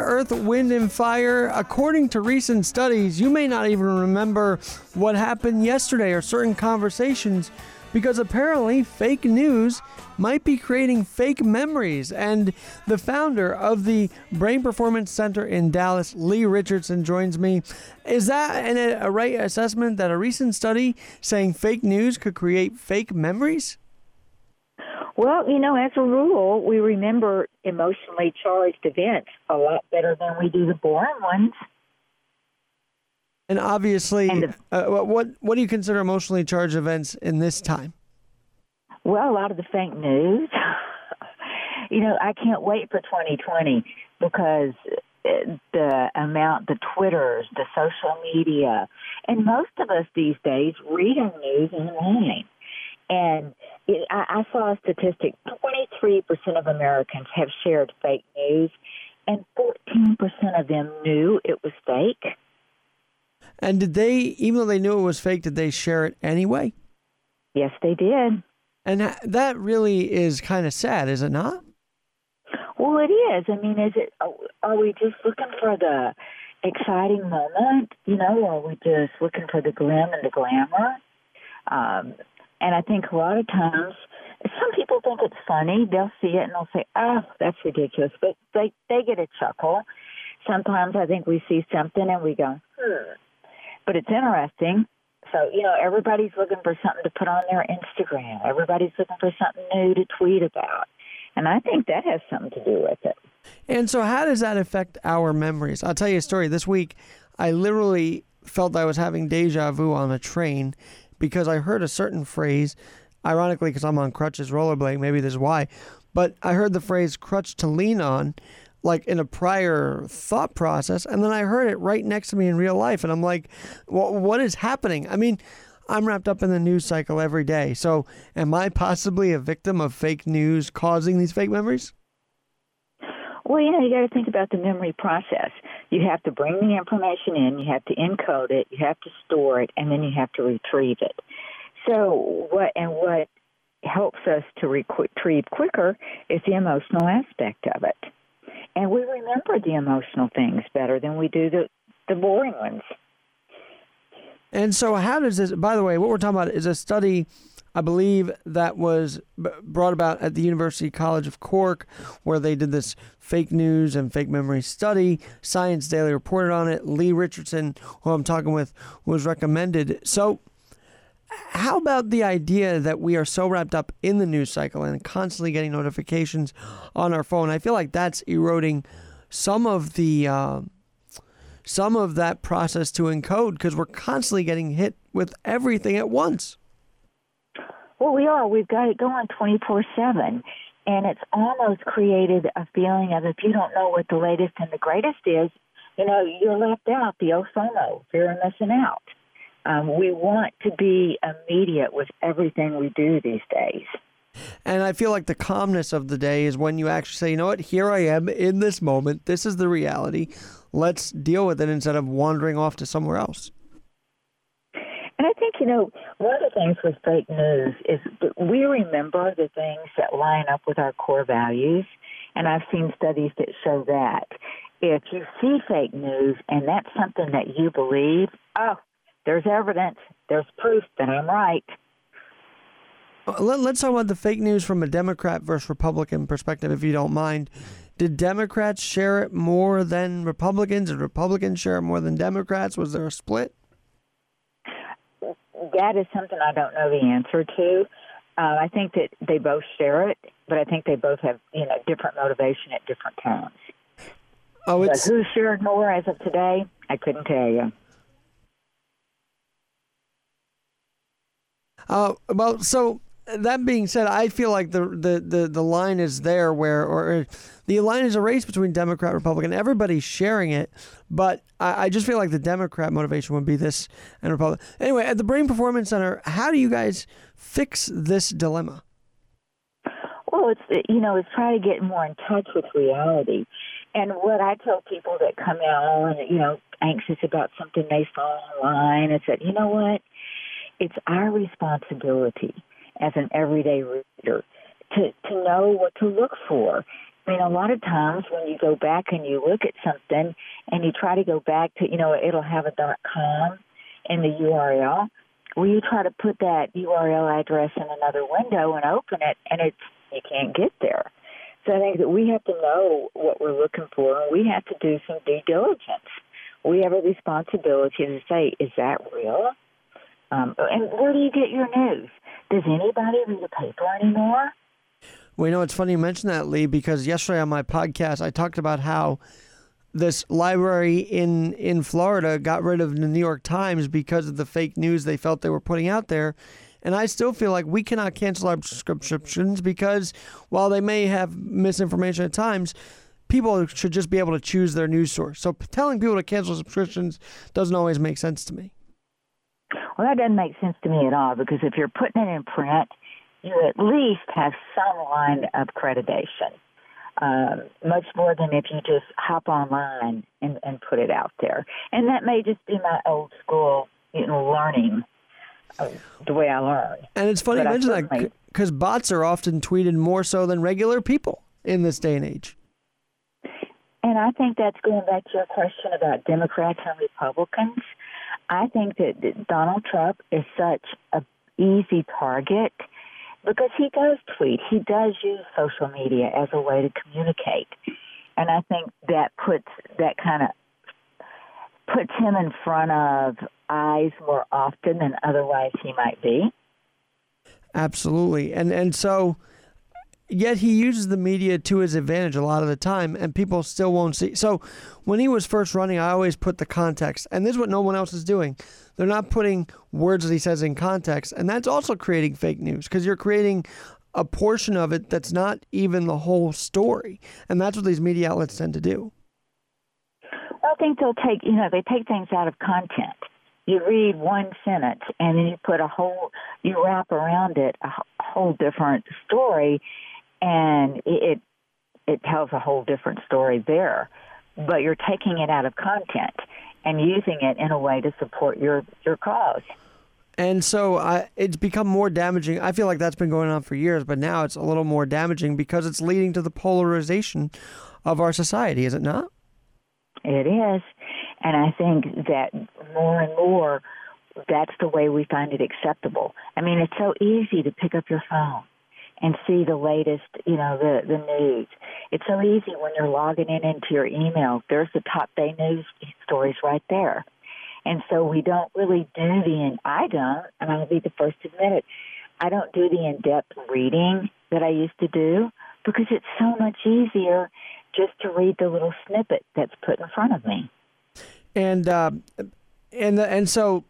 Earth, Wind, and Fire, according to recent studies, you may not even remember what happened yesterday or certain conversations because apparently fake news might be creating fake memories. And the founder of the Brain Performance Center in Dallas, Leigh Richardson, joins me. Is that an, a right assessment that a recent study saying fake news could create fake memories? Well, you know, as a rule, we remember emotionally charged events a lot better than we do the boring ones. And obviously, and the, uh, what what do you consider emotionally charged events in this time? Well, a lot of the fake news. you know, I can't wait for 2020 because uh, the amount, the Twitters, the social media, and most of us these days read our news online. And I, I saw a statistic 23% of Americans have shared fake news, and 14% of them knew it was fake. And did they, even though they knew it was fake, did they share it anyway? Yes, they did. And that really is kind of sad, is it not? Well, it is. I mean, is it? Are we just looking for the exciting moment, you know, or are we just looking for the glim and the glamour? Um, and I think a lot of times, some people think it's funny. They'll see it and they'll say, "Oh, that's ridiculous," but they they get a chuckle. Sometimes I think we see something and we go, "Hmm," but it's interesting. So you know, everybody's looking for something to put on their Instagram. Everybody's looking for something new to tweet about, and I think that has something to do with it. And so, how does that affect our memories? I'll tell you a story. This week, I literally felt I was having deja vu on a train because I heard a certain phrase, ironically, because I'm on crutches rollerblading, maybe this is why, but I heard the phrase crutch to lean on like in a prior thought process and then I heard it right next to me in real life and I'm like what is happening? I mean, I'm wrapped up in the news cycle every day. So, am I possibly a victim of fake news causing these fake memories? Well, you know, you got to think about the memory process. You have to bring the information in, you have to encode it, you have to store it, and then you have to retrieve it. So, what and what helps us to retrieve quicker is the emotional aspect of it. And we remember the emotional things better than we do the, the boring ones. And so, how does this, by the way, what we're talking about is a study I believe that was brought about at the University College of Cork, where they did this fake news and fake memory study. Science Daily reported on it. Leigh Richardson, who I'm talking with, was recommended. So, how about the idea that we are so wrapped up in the news cycle and constantly getting notifications on our phone? I feel like that's eroding some of the. Uh, some of that process to encode because we're constantly getting hit with everything at once. Well, we are. We've got it going 24 7. And it's almost created a feeling of if you don't know what the latest and the greatest is, you know, you're left out, the OFOMO, fear of missing out. Um, we want to be immediate with everything we do these days. And I feel like the calmness of the day is when you actually say, you know what, here I am in this moment. This is the reality. Let's deal with it instead of wandering off to somewhere else. And I think, you know, one of the things with fake news is that we remember the things that line up with our core values. And I've seen studies that show that. if you see fake news and that's something that you believe, oh, there's evidence, there's proof that I'm right. Uh, let, us talk about the fake news from a Democrat versus Republican perspective, if you don't mind. Did Democrats share it more than Republicans? Did Republicans share it more than Democrats? Was there a split? That is something I don't know the answer to. Uh, I think that they both share it, but I think they both have you know different motivation at different times. Oh, it's but who shared more as of today? I couldn't tell you. Uh, well, so that being said, I feel like the, the, the, the line is there where, or the line is a race between Democrat, Republican. Everybody's sharing it, but I, I just feel like the Democrat motivation would be this and Republican. Anyway, at the Brain Performance Center, how do you guys fix this dilemma? Well, it's you know, it's try to get more in touch with reality. And what I tell people that come out, you know, anxious about something they saw online, is that you know what, it's our responsibility as an everyday reader to to know what to look for. I mean, a lot of times when you go back and you look at something and you try to go back to, you know, it'll have a dot com in the URL. Well, you try to put that URL address in another window and open it, and it's you can't get there. So I think that we have to know what we're looking for, and we have to do some due diligence. We have a responsibility to say, is that real? Um, and where do you get your news? Does anybody read a paper anymore? Well, you know, it's funny you mention that, Leigh, because yesterday on my podcast, I talked about how this library in in Florida got rid of the New York Times because of the fake news they felt they were putting out there. And I still feel like we cannot cancel our subscriptions because while they may have misinformation at times, people should just be able to choose their news source. So telling people to cancel subscriptions doesn't always make sense to me. Well, that doesn't make sense to me at all because if you're putting it in print, you at least have some line of accreditation. Um, much more than if you just hop online and, and put it out there. And that may just be my old school, you know, learning uh, the way I learn. And it's funny but you mention that because bots are often tweeted more so than regular people in this day and age. And I think that's going back to your question about Democrats and Republicans. I think that Donald Trump is such a easy target because he does tweet. He does use social media as a way to communicate. And I think that puts that kind of puts him in front of eyes more often than otherwise he might be. Absolutely. And and so yet he uses the media to his advantage a lot of the time and people still won't see so when he was first running i always put the context and this is what no one else is doing. They're not putting words that he says in context and that's also creating fake news because you're creating a portion of it that's not even the whole story and that's what these media outlets tend to do. I think they'll take you know they take things out of content. You read one sentence and then you put a whole you wrap around it a whole different story and it it tells a whole different story there. But you're taking it out of content and using it in a way to support your your cause. And so uh, it's become more damaging. I feel like that's been going on for years, but now it's a little more damaging because it's leading to the polarization of our society, is it not? It is. And I think that more and more, that's the way we find it acceptable. I mean, it's so easy to pick up your phone and see the latest, you know, the the news. It's so easy when you're logging in into your email. There's the top day news stories right there. And so we don't really do the, and I don't, and I'll be the first to admit it, I don't do the in-depth reading that I used to do because it's so much easier just to read the little snippet that's put in front of me. And uh, and and so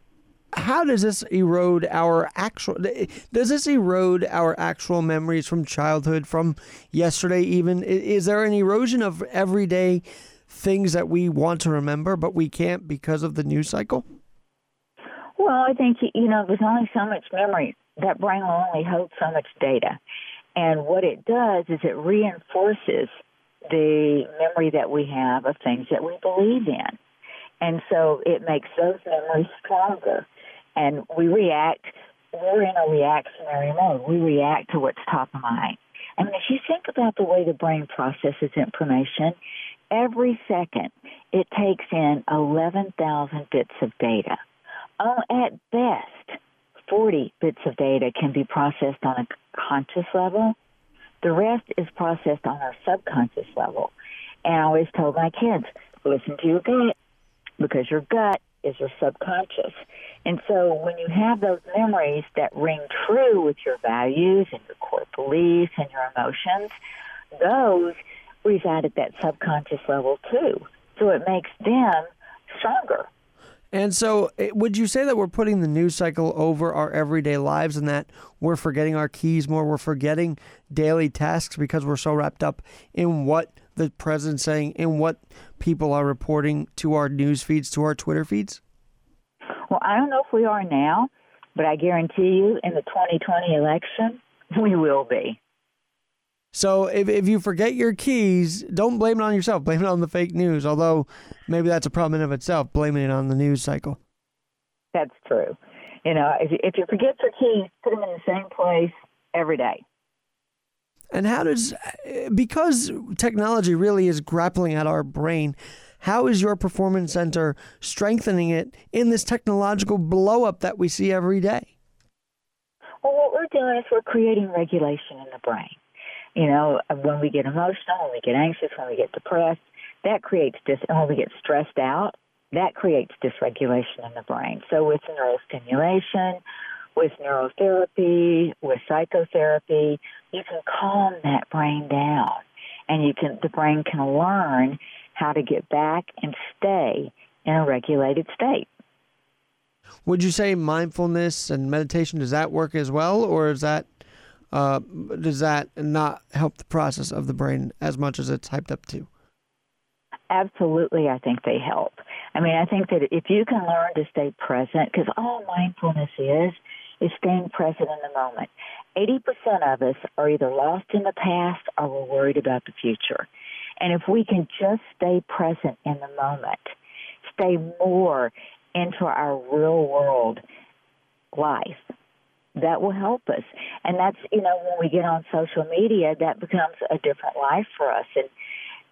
how does this erode our actual does this erode our actual memories from childhood from yesterday even? Is there an erosion of everyday things that we want to remember but we can't because of the news cycle? Well i think you know there's only so much memory that brain will only hold so much data. And what it does is it reinforces the memory that we have of things that we believe in. And so it makes those memories stronger and we react. We're in a reactionary mode. We react to what's top of mind. I mean, if you think about the way the brain processes information, every second, it takes in 11,000 bits of data. Oh, at best, 40 bits of data can be processed on a conscious level. The rest is processed on our subconscious level. And I always told my kids, listen to your gut because your gut is your subconscious. And so when you have those memories that ring true with your values and your core beliefs and your emotions, those reside at that subconscious level too. So it makes them stronger. And so, eh, would you say that we're putting the news cycle over our everyday lives and that we're forgetting our keys more? We're forgetting daily tasks because we're so wrapped up in what the president's saying and what people are reporting to our news feeds, to our Twitter feeds? Well, I don't know if we are now, but I guarantee you in the 2020 election, we will be. So if, if you forget your keys, don't blame it on yourself. Blame it on the fake news. Although maybe that's a problem in of itself, blaming it on the news cycle. That's true. You know, if you, if you forget your keys, put them in the same place every day. And how does, because technology really is grappling at our brain, how is your performance center strengthening it in this technological blowup that we see every day? Well, what we're doing is we're creating regulation in the brain. You know, when we get emotional, when we get anxious, when we get depressed, that creates dis. And when we get stressed out, that creates dysregulation in the brain. So with neurostimulation, with neurotherapy, with psychotherapy, you can calm that brain down, and you can the brain can learn how to get back and stay in a regulated state. Would you say mindfulness and meditation does that work as well, or is that uh, does that not help the process of the brain as much as it's hyped up to? Absolutely, I think they help. I mean, I think that if you can learn to stay present, because all mindfulness is, is staying present in the moment. 80% of us are either lost in the past or we're worried about the future. And if we can just stay present in the moment, stay more into our real world life, that will help us. And that's, you know, when we get on social media, that becomes a different life for us. And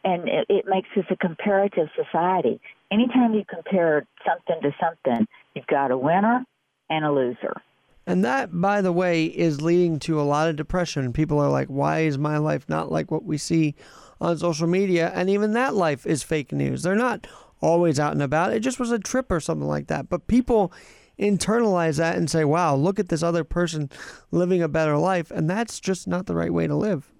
and it, it makes us a comparative society. Anytime you compare something to something, you've got a winner and a loser. And that, by the way, is leading to a lot of depression. People are like, why is my life not like what we see on social media? And even that life is fake news. They're not always out and about. It just was a trip or something like that. But people internalize that and say, wow, look at this other person living a better life. And that's just not the right way to live.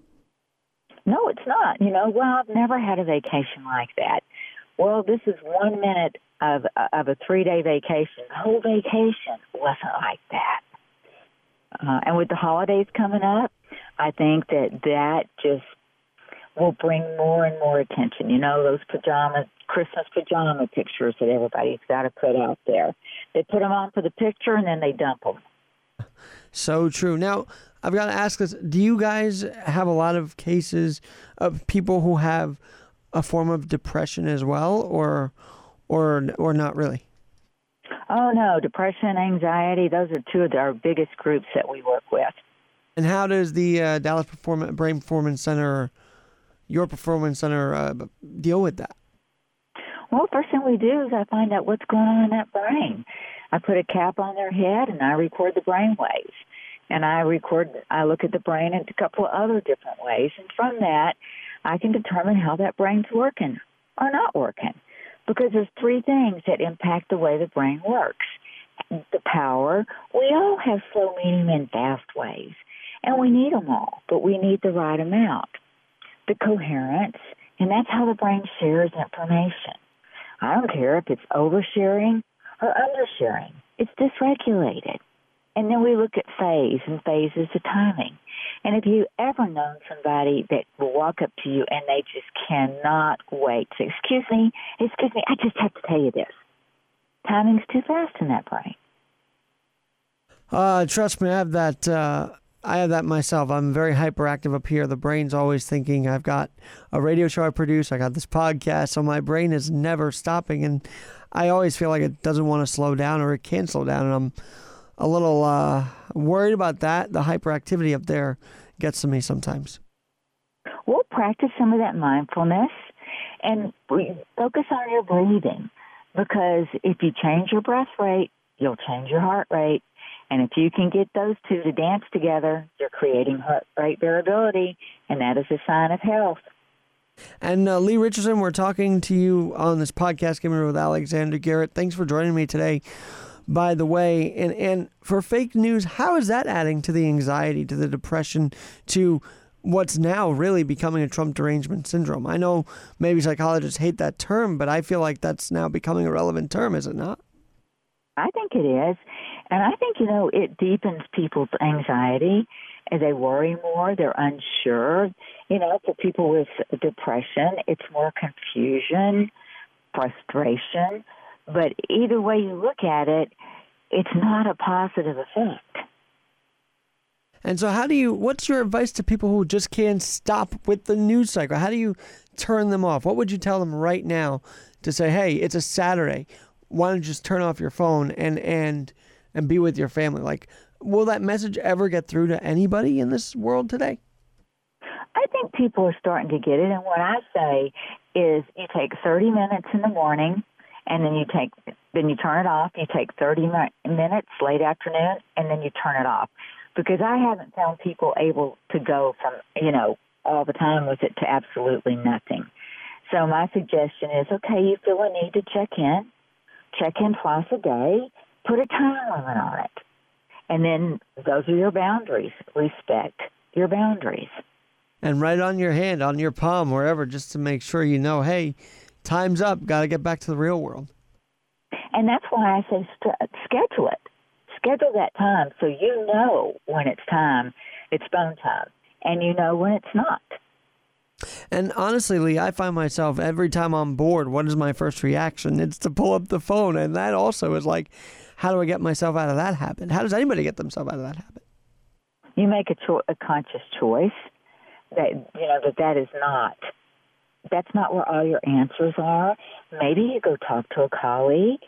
No, it's not. You know, well, I've never had a vacation like that. Well, this is one minute of of a three day vacation. The whole vacation wasn't like that. Uh, and with the holidays coming up, I think that that just will bring more and more attention. You know, those pajama, Christmas pajama pictures that everybody's got to put out there. They put them on for the picture and then they dump them. So true. Now, I've got to ask this do you guys have a lot of cases of people who have a form of depression as well, or, or, or not really? Oh no, depression, anxiety, those are two of our biggest groups that we work with. And how does the uh, Dallas Performance Brain Performance Center, your Performance Center, uh, deal with that? Well, first thing we do is I find out what's going on in that brain. I put a cap on their head and I record the brain waves. And I record, I look at the brain in a couple of other different ways. And from that, I can determine how that brain's working or not working because there's three things that impact the way the brain works. The power, we all have slow, medium, and fast waves, and we need them all, but we need the right amount. The coherence, and that's how the brain shares information. I don't care if it's oversharing or undersharing. It's dysregulated. And then we look at phase, and phase is the timing. And if you ever known somebody that will walk up to you and they just cannot wait to, excuse me, excuse me, I just have to tell you this. Timing's too fast in that brain. Uh, trust me, I have that. Uh, I have that myself. I'm very hyperactive up here. The brain's always thinking. I've got a radio show I produce. I got this podcast, so my brain is never stopping, and I always feel like it doesn't want to slow down or it can slow down, and I'm a little uh, worried about that. The hyperactivity up there gets to me sometimes. We'll practice some of that mindfulness. and focus on your breathing because if you change your breath rate, you'll change your heart rate. And if you can get those two to dance together, you're creating heart rate variability, and that is a sign of health. And uh, Leigh Richardson, we're talking to you on this podcast, Given with Alexander Garrett. Thanks for joining me today. By the way, and and for fake news, how is that adding to the anxiety, to the depression, to what's now really becoming a Trump derangement syndrome? I know maybe psychologists hate that term, but I feel like that's now becoming a relevant term, is it not? I think it is. And I think, you know, it deepens people's anxiety as they worry more, they're unsure. You know, for people with depression, it's more confusion, frustration. But either way you look at it, it's not a positive effect. And so, how do you? What's your advice to people who just can't stop with the news cycle? How do you turn them off? What would you tell them right now to say, "Hey, it's a Saturday. Why don't you just turn off your phone and and and be with your family?" Like, will that message ever get through to anybody in this world today? I think people are starting to get it, and what I say is, you take 30 minutes in the morning, and then you take then you turn it off. You take 30 minutes late afternoon, and then you turn it off because I haven't found people able to go from, you know, all the time with it to absolutely nothing. So my suggestion is, okay, you feel a need to check in, check in twice a day, put a time limit on it. And then those are your boundaries. Respect your boundaries. And right on your hand, on your palm, wherever, just to make sure you know, hey, time's up. Got to get back to the real world. And that's why I say st- schedule it schedule that time so you know when it's time, it's phone time, and you know when it's not. And honestly, Leigh, I find myself every time I'm bored, what is my first reaction? It's to pull up the phone. And that also is like, how do I get myself out of that habit? How does anybody get themselves out of that habit? You make a, cho- a conscious choice that, you know, that that is not, that's not where all your answers are. Maybe you go talk to a colleague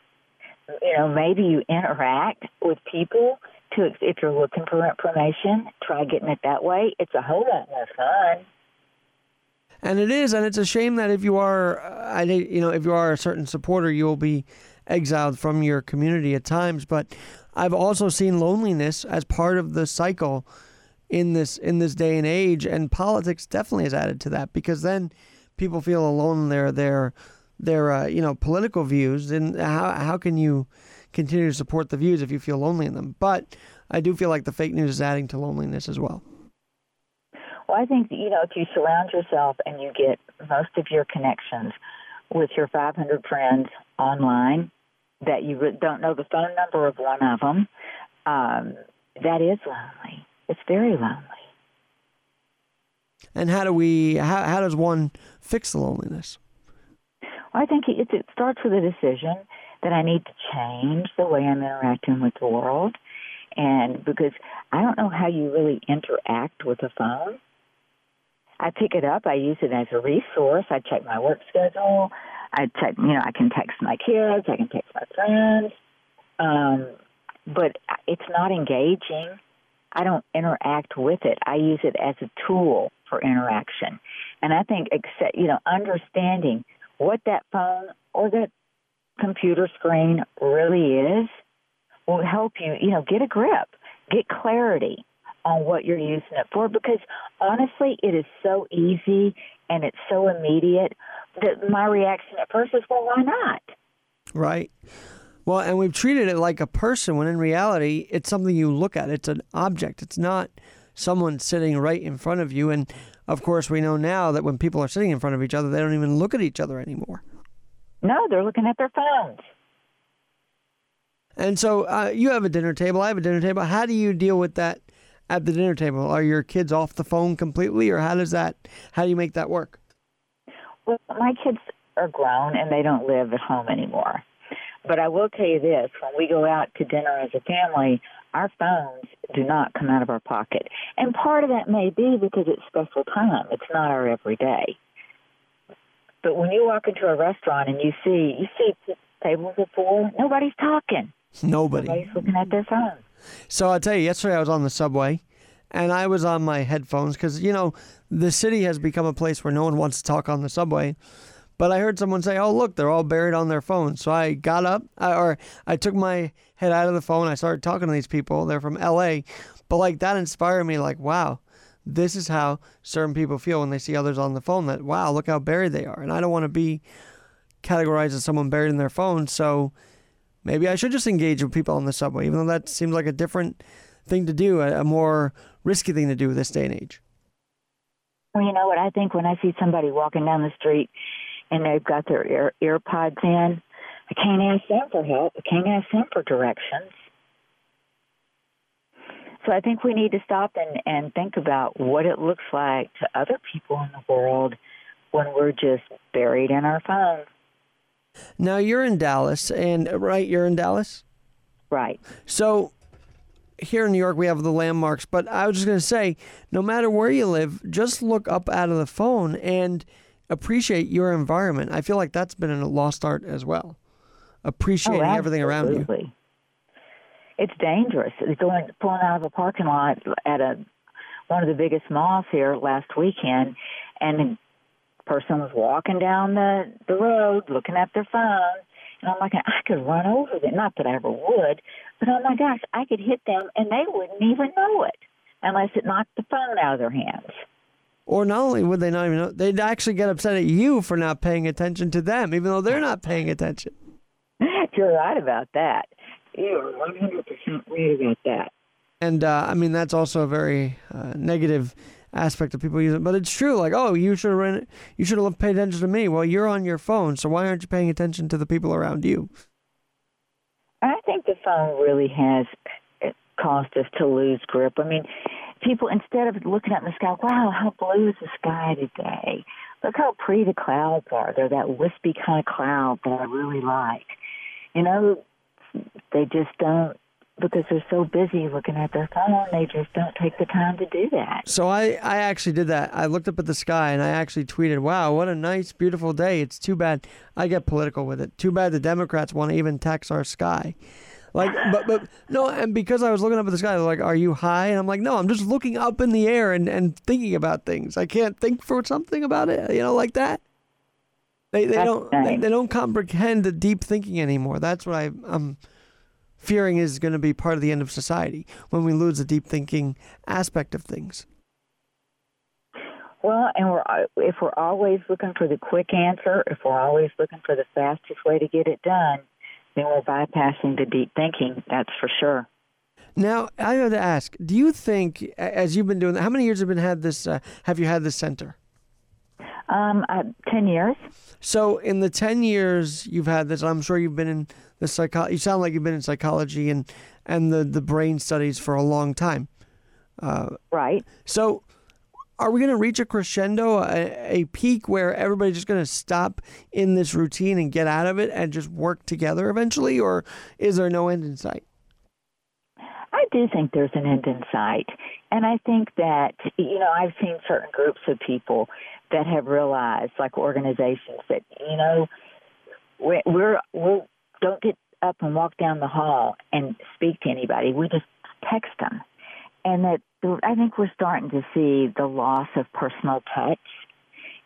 you know, maybe you interact with people to, if you're looking for information, try getting it that way. It's a whole lot more fun. And it is, and it's a shame that if you are, I you know, if you are a certain supporter, you will be exiled from your community at times. But I've also seen loneliness as part of the cycle in this in this day and age, and politics definitely has added to that because then people feel alone in their their their uh, you know political views, then how how can you continue to support the views if you feel lonely in them? But I do feel like the fake news is adding to loneliness as well. Well, I think you know if you surround yourself and you get most of your connections with your 500 friends online that you don't know the phone number of one of them, um, that is lonely. It's very lonely. And how do we? How, how does one fix the loneliness? Well, I think it, it starts with a decision that I need to change the way I'm interacting with the world. And because I don't know how you really interact with a phone. I pick it up, I use it as a resource. I check my work schedule. I check, you know, I can text my kids, I can text my friends. Um, but it's not engaging. I don't interact with it. I use it as a tool for interaction. And I think, accept, you know, understanding what that phone or that computer screen really is will help you, you know, get a grip, get clarity on what you're using it for because honestly, it is so easy and it's so immediate that my reaction at first is, well, why not? Right. Well, and we've treated it like a person when in reality, it's something you look at. It's an object. It's not someone sitting right in front of you. And of course, we know now that when people are sitting in front of each other, they don't even look at each other anymore. No, they're looking at their phones. And so uh, you have a dinner table. I have a dinner table. How do you deal with that at the dinner table? Are your kids off the phone completely, or how does that? How do you make that work? Well, my kids are grown and they don't live at home anymore. But I will tell you this: when we go out to dinner as a family, our phones do not come out of our pocket. And part of that may be because it's special time. It's not our everyday. But when you walk into a restaurant and you see you see tables of four, nobody's talking. Nobody. Nobody's looking at their phone. So I'll tell you, yesterday I was on the subway and I was on my headphones because, you know, the city has become a place where no one wants to talk on the subway. But I heard someone say, "Oh, look, they're all buried on their phones." So I got up, I, or I took my head out of the phone. I started talking to these people. They're from L.A., but like that inspired me. Like, wow, this is how certain people feel when they see others on the phone. That wow, look how buried they are, and I don't want to be categorized as someone buried in their phone. So maybe I should just engage with people on the subway, even though that seems like a different thing to do, a, a more risky thing to do this day and age. Well, you know what? I think when I see somebody walking down the street and they've got their ear, ear pods in, I can't ask them for help. I can't ask them for directions. So I think we need to stop and, and think about what it looks like to other people in the world when we're just buried in our phones. Now you're in Dallas, and right, you're in Dallas. Right. So here in New York, we have the landmarks, but I was just going to say, no matter where you live, just look up out of the phone and appreciate your environment. I feel like that's been a lost art as well. Appreciating oh, everything around you. It's dangerous. It's going pulling out of a parking lot at a one of the biggest malls here last weekend, and person was walking down the the road looking at their phone, and I'm like, I could run over them. Not that I ever would, but oh my gosh, I could hit them and they wouldn't even know it unless it knocked the phone out of their hands. Or not only would they not even know, they'd actually get upset at you for not paying attention to them, even though they're not paying attention. You're right about that. You are 100% right about that. And uh, I mean, that's also a very uh, negative aspect of people using it. But it's true. Like, oh, you should have you should have paid attention to me. Well, you're on your phone, so why aren't you paying attention to the people around you? I think the phone really has uh, caused us to lose grip. I mean, people instead of looking at the sky, wow, how blue is the sky today? Look how pretty the clouds are. They're that wispy kind of cloud that I really like. You know, they just don't because they're so busy looking at their phone, they just don't take the time to do that. So I, I actually did that. I looked up at the sky and I actually tweeted, "Wow, what a nice, beautiful day." It's too bad I get political with it. Too bad the Democrats want to even tax our sky. Like, but but no, and because I was looking up at the sky, they're like, "Are you high?" And I'm like, "No, I'm just looking up in the air and and thinking about things. I can't think for something about it, you know, like that." They they That's don't nice. they, they, don't comprehend the deep thinking anymore. That's what I, I'm fearing is going to be part of the end of society when we lose the deep thinking aspect of things. Well, and we're if we're always looking for the quick answer, if we're always looking for the fastest way to get it done, then we're bypassing the deep thinking. That's for sure. Now, I have to ask: Do you think, as you've been doing, how many years have been had this? Uh, have you had this center? Um, uh, ten years. So, in the ten years you've had this, I'm sure you've been in the psycho. You sound like you've been in psychology and and the the brain studies for a long time. Uh, right. So, are we going to reach a crescendo, a, a peak where everybody's just going to stop in this routine and get out of it and just work together eventually, or is there no end in sight? I do think there's an end in sight. And I think that, you know, I've seen certain groups of people that have realized, like organizations, that, you know, we're, we're, we don't get up and walk down the hall and speak to anybody. We just text them. And that I think we're starting to see the loss of personal touch.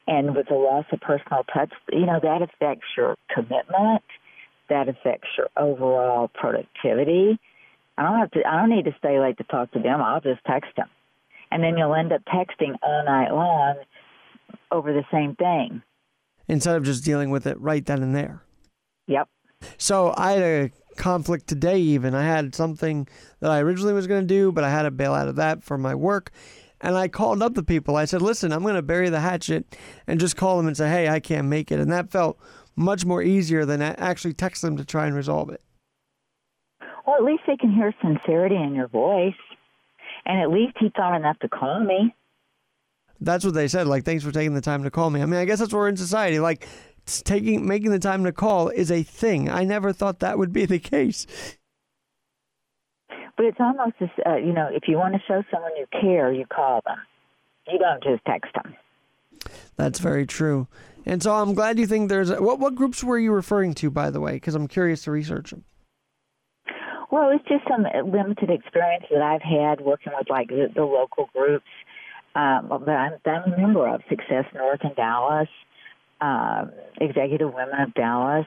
And with the loss of personal touch, you know, that affects your commitment, that affects your overall productivity. I don't have to I don't need to stay late to talk to them. I'll just text them. And then you'll end up texting all night long over the same thing. Instead of just dealing with it right then and there. Yep. So I had a conflict today even. I had something that I originally was going to do, but I had to bail out of that for my work. And I called up the people. I said, listen, I'm going to bury the hatchet and just call them and say, hey, I can't make it. And that felt much more easier than actually text them to try and resolve it. Well, at least they can hear sincerity in your voice. And at least he thought enough to call me. That's what they said. Like, thanks for taking the time to call me. I mean, I guess that's where we're in society. Like, taking making the time to call is a thing. I never thought that would be the case. But it's almost as uh, you know, if you want to show someone you care, you call them. You don't just text them. That's very true. And so I'm glad you think there's a, what what groups were you referring to by the way because I'm curious to research them. Well, it's just some limited experience that I've had working with like the, the local groups um, that I'm, I'm a member of, Success North in Dallas, um, Executive Women of Dallas.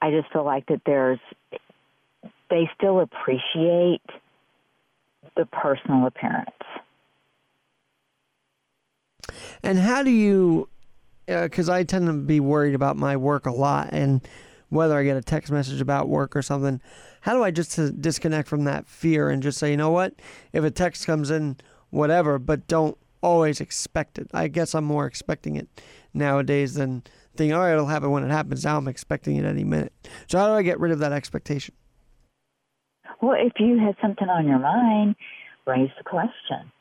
I just feel like that there's they still appreciate the personal appearance. And how do you? Because uh, I tend to be worried about my work a lot, and whether I get a text message about work or something. How do I just disconnect from that fear and just say, you know what? If a text comes in, whatever, but don't always expect it. I guess I'm more expecting it nowadays than thinking, all right, it'll happen when it happens. Now I'm expecting it any minute. So how do I get rid of that expectation? Well, if you have something on your mind, raise the question.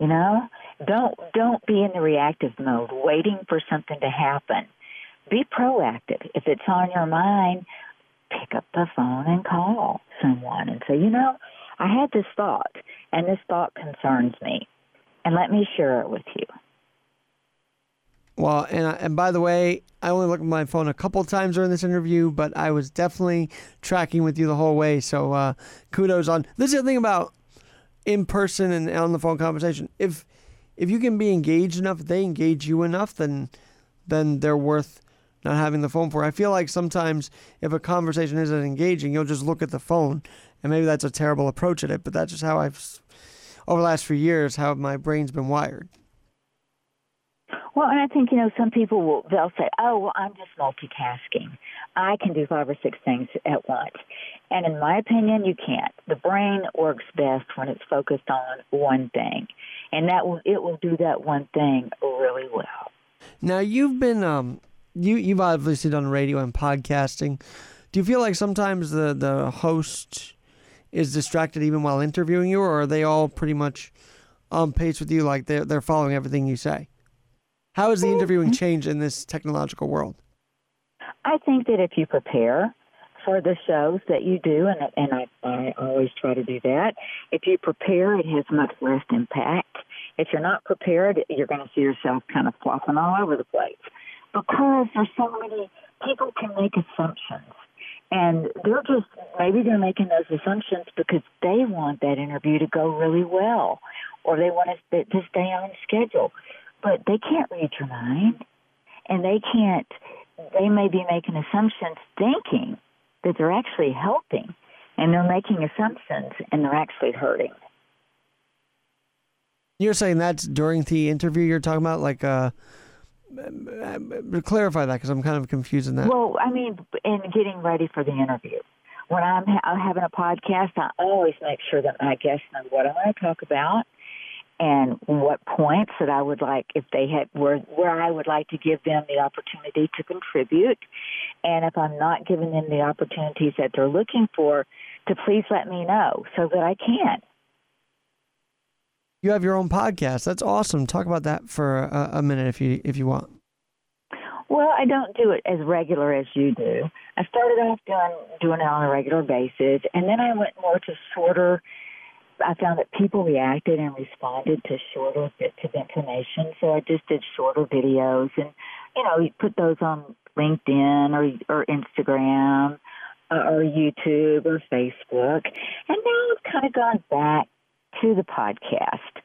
You know, don't don't be in the reactive mode, waiting for something to happen. Be proactive. If it's on your mind, pick up the phone and call someone and say, you know, I had this thought, and this thought concerns me, and let me share it with you. Well, and I, and by the way, I only looked at my phone a couple times during this interview, but I was definitely tracking with you the whole way. So uh, kudos on this. Is the thing about in person and on the phone conversation. If if you can be engaged enough, if they engage you enough, then then they're worth not having the phone for. I feel like sometimes if a conversation isn't engaging, you'll just look at the phone, and maybe that's a terrible approach at it. But that's just how I've over the last few years how my brain's been wired. Well, and I think you know some people will they'll say, "Oh, well, I'm just multitasking. I can do five or six things at once." And in my opinion, you can't. The brain works best when it's focused on one thing, and that will it will do that one thing really well. Now you've been um you you've obviously done radio and podcasting. Do you feel like sometimes the the host is distracted even while interviewing you, or are they all pretty much on pace with you, like they're they're following everything you say? How has the interviewing mm-hmm. changed in this technological world? I think that if you prepare for the shows that you do, and and I, I always try to do that. If you prepare, it has much less impact. If you're not prepared, you're going to see yourself kind of flopping all over the place because there's so many people can make assumptions. And they're just maybe they're making those assumptions because they want that interview to go really well, or they want to, to stay on schedule. But they can't read your mind and they can't they may be making assumptions thinking that they're actually helping and they're making assumptions and they're actually hurting. You're saying that's during the interview you're talking about like uh clarify that because i'm kind of confused in that. Well i mean in getting ready for the interview. When i'm ha- having a podcast i always make sure that my guests know what i'm going to talk about and what points that I would like if they had where where I would like to give them the opportunity to contribute. And if I'm not giving them the opportunities that they're looking for to please let me know so that I can. You have your own podcast. That's awesome. Talk about that for a, a minute if you if you want. Well, I don't do it as regular as you do. I started off doing doing it on a regular basis, and then I went more to shorter I found that people reacted and responded to shorter bits of information. So I just did shorter videos and, you know, you put those on LinkedIn or, or Instagram uh, or YouTube or Facebook. And now I've kind of gone back to the podcast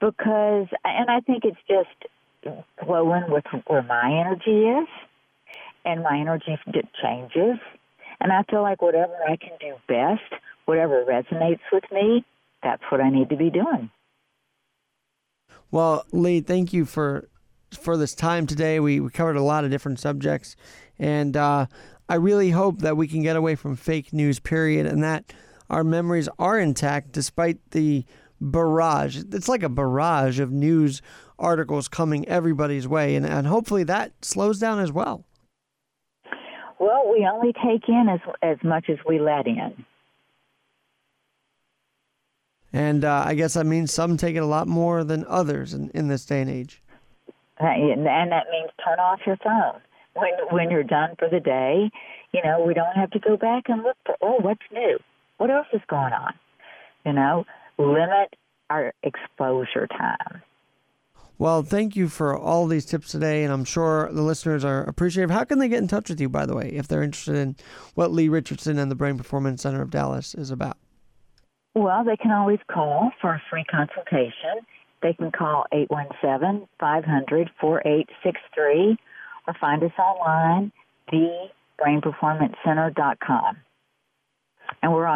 because, and I think it's just flowing with where my energy is and my energy changes. And I feel like whatever I can do best, whatever resonates with me, that's what I need to be doing. Well, Leigh, thank you for for this time today. We, we covered a lot of different subjects, and uh, I really hope that we can get away from fake news, period, and that our memories are intact despite the barrage. It's like a barrage of news articles coming everybody's way, and, and hopefully that slows down as well. Well, we only take in as as much as we let in. And uh, I guess that means some take it a lot more than others in, in this day and age. And that means turn off your phone when when you're done for the day. You know, we don't have to go back and look for oh, what's new? What else is going on? You know, limit our exposure time. Well, thank you for all these tips today, and I'm sure the listeners are appreciative. How can they get in touch with you, by the way, if they're interested in what Leigh Richardson and the Brain Performance Center of Dallas is about? Well, they can always call for a free consultation. They can call 817 500 4863, or find us online, thebrainperformancecenter.com.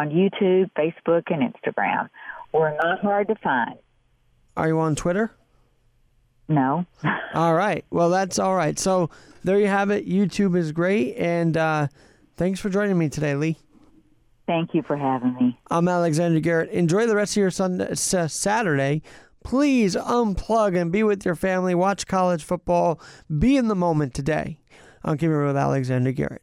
On YouTube, Facebook, and Instagram. We're not hard to find. Are you on Twitter? No. all right. Well, that's all right. So there you have it. YouTube is great. And uh, thanks for joining me today, Leigh. Thank you for having me. I'm Alexander Garrett. Enjoy the rest of your Sunday, Saturday. Please unplug and be with your family. Watch college football. Be in the moment today. I'm Keeping with Alexander Garrett.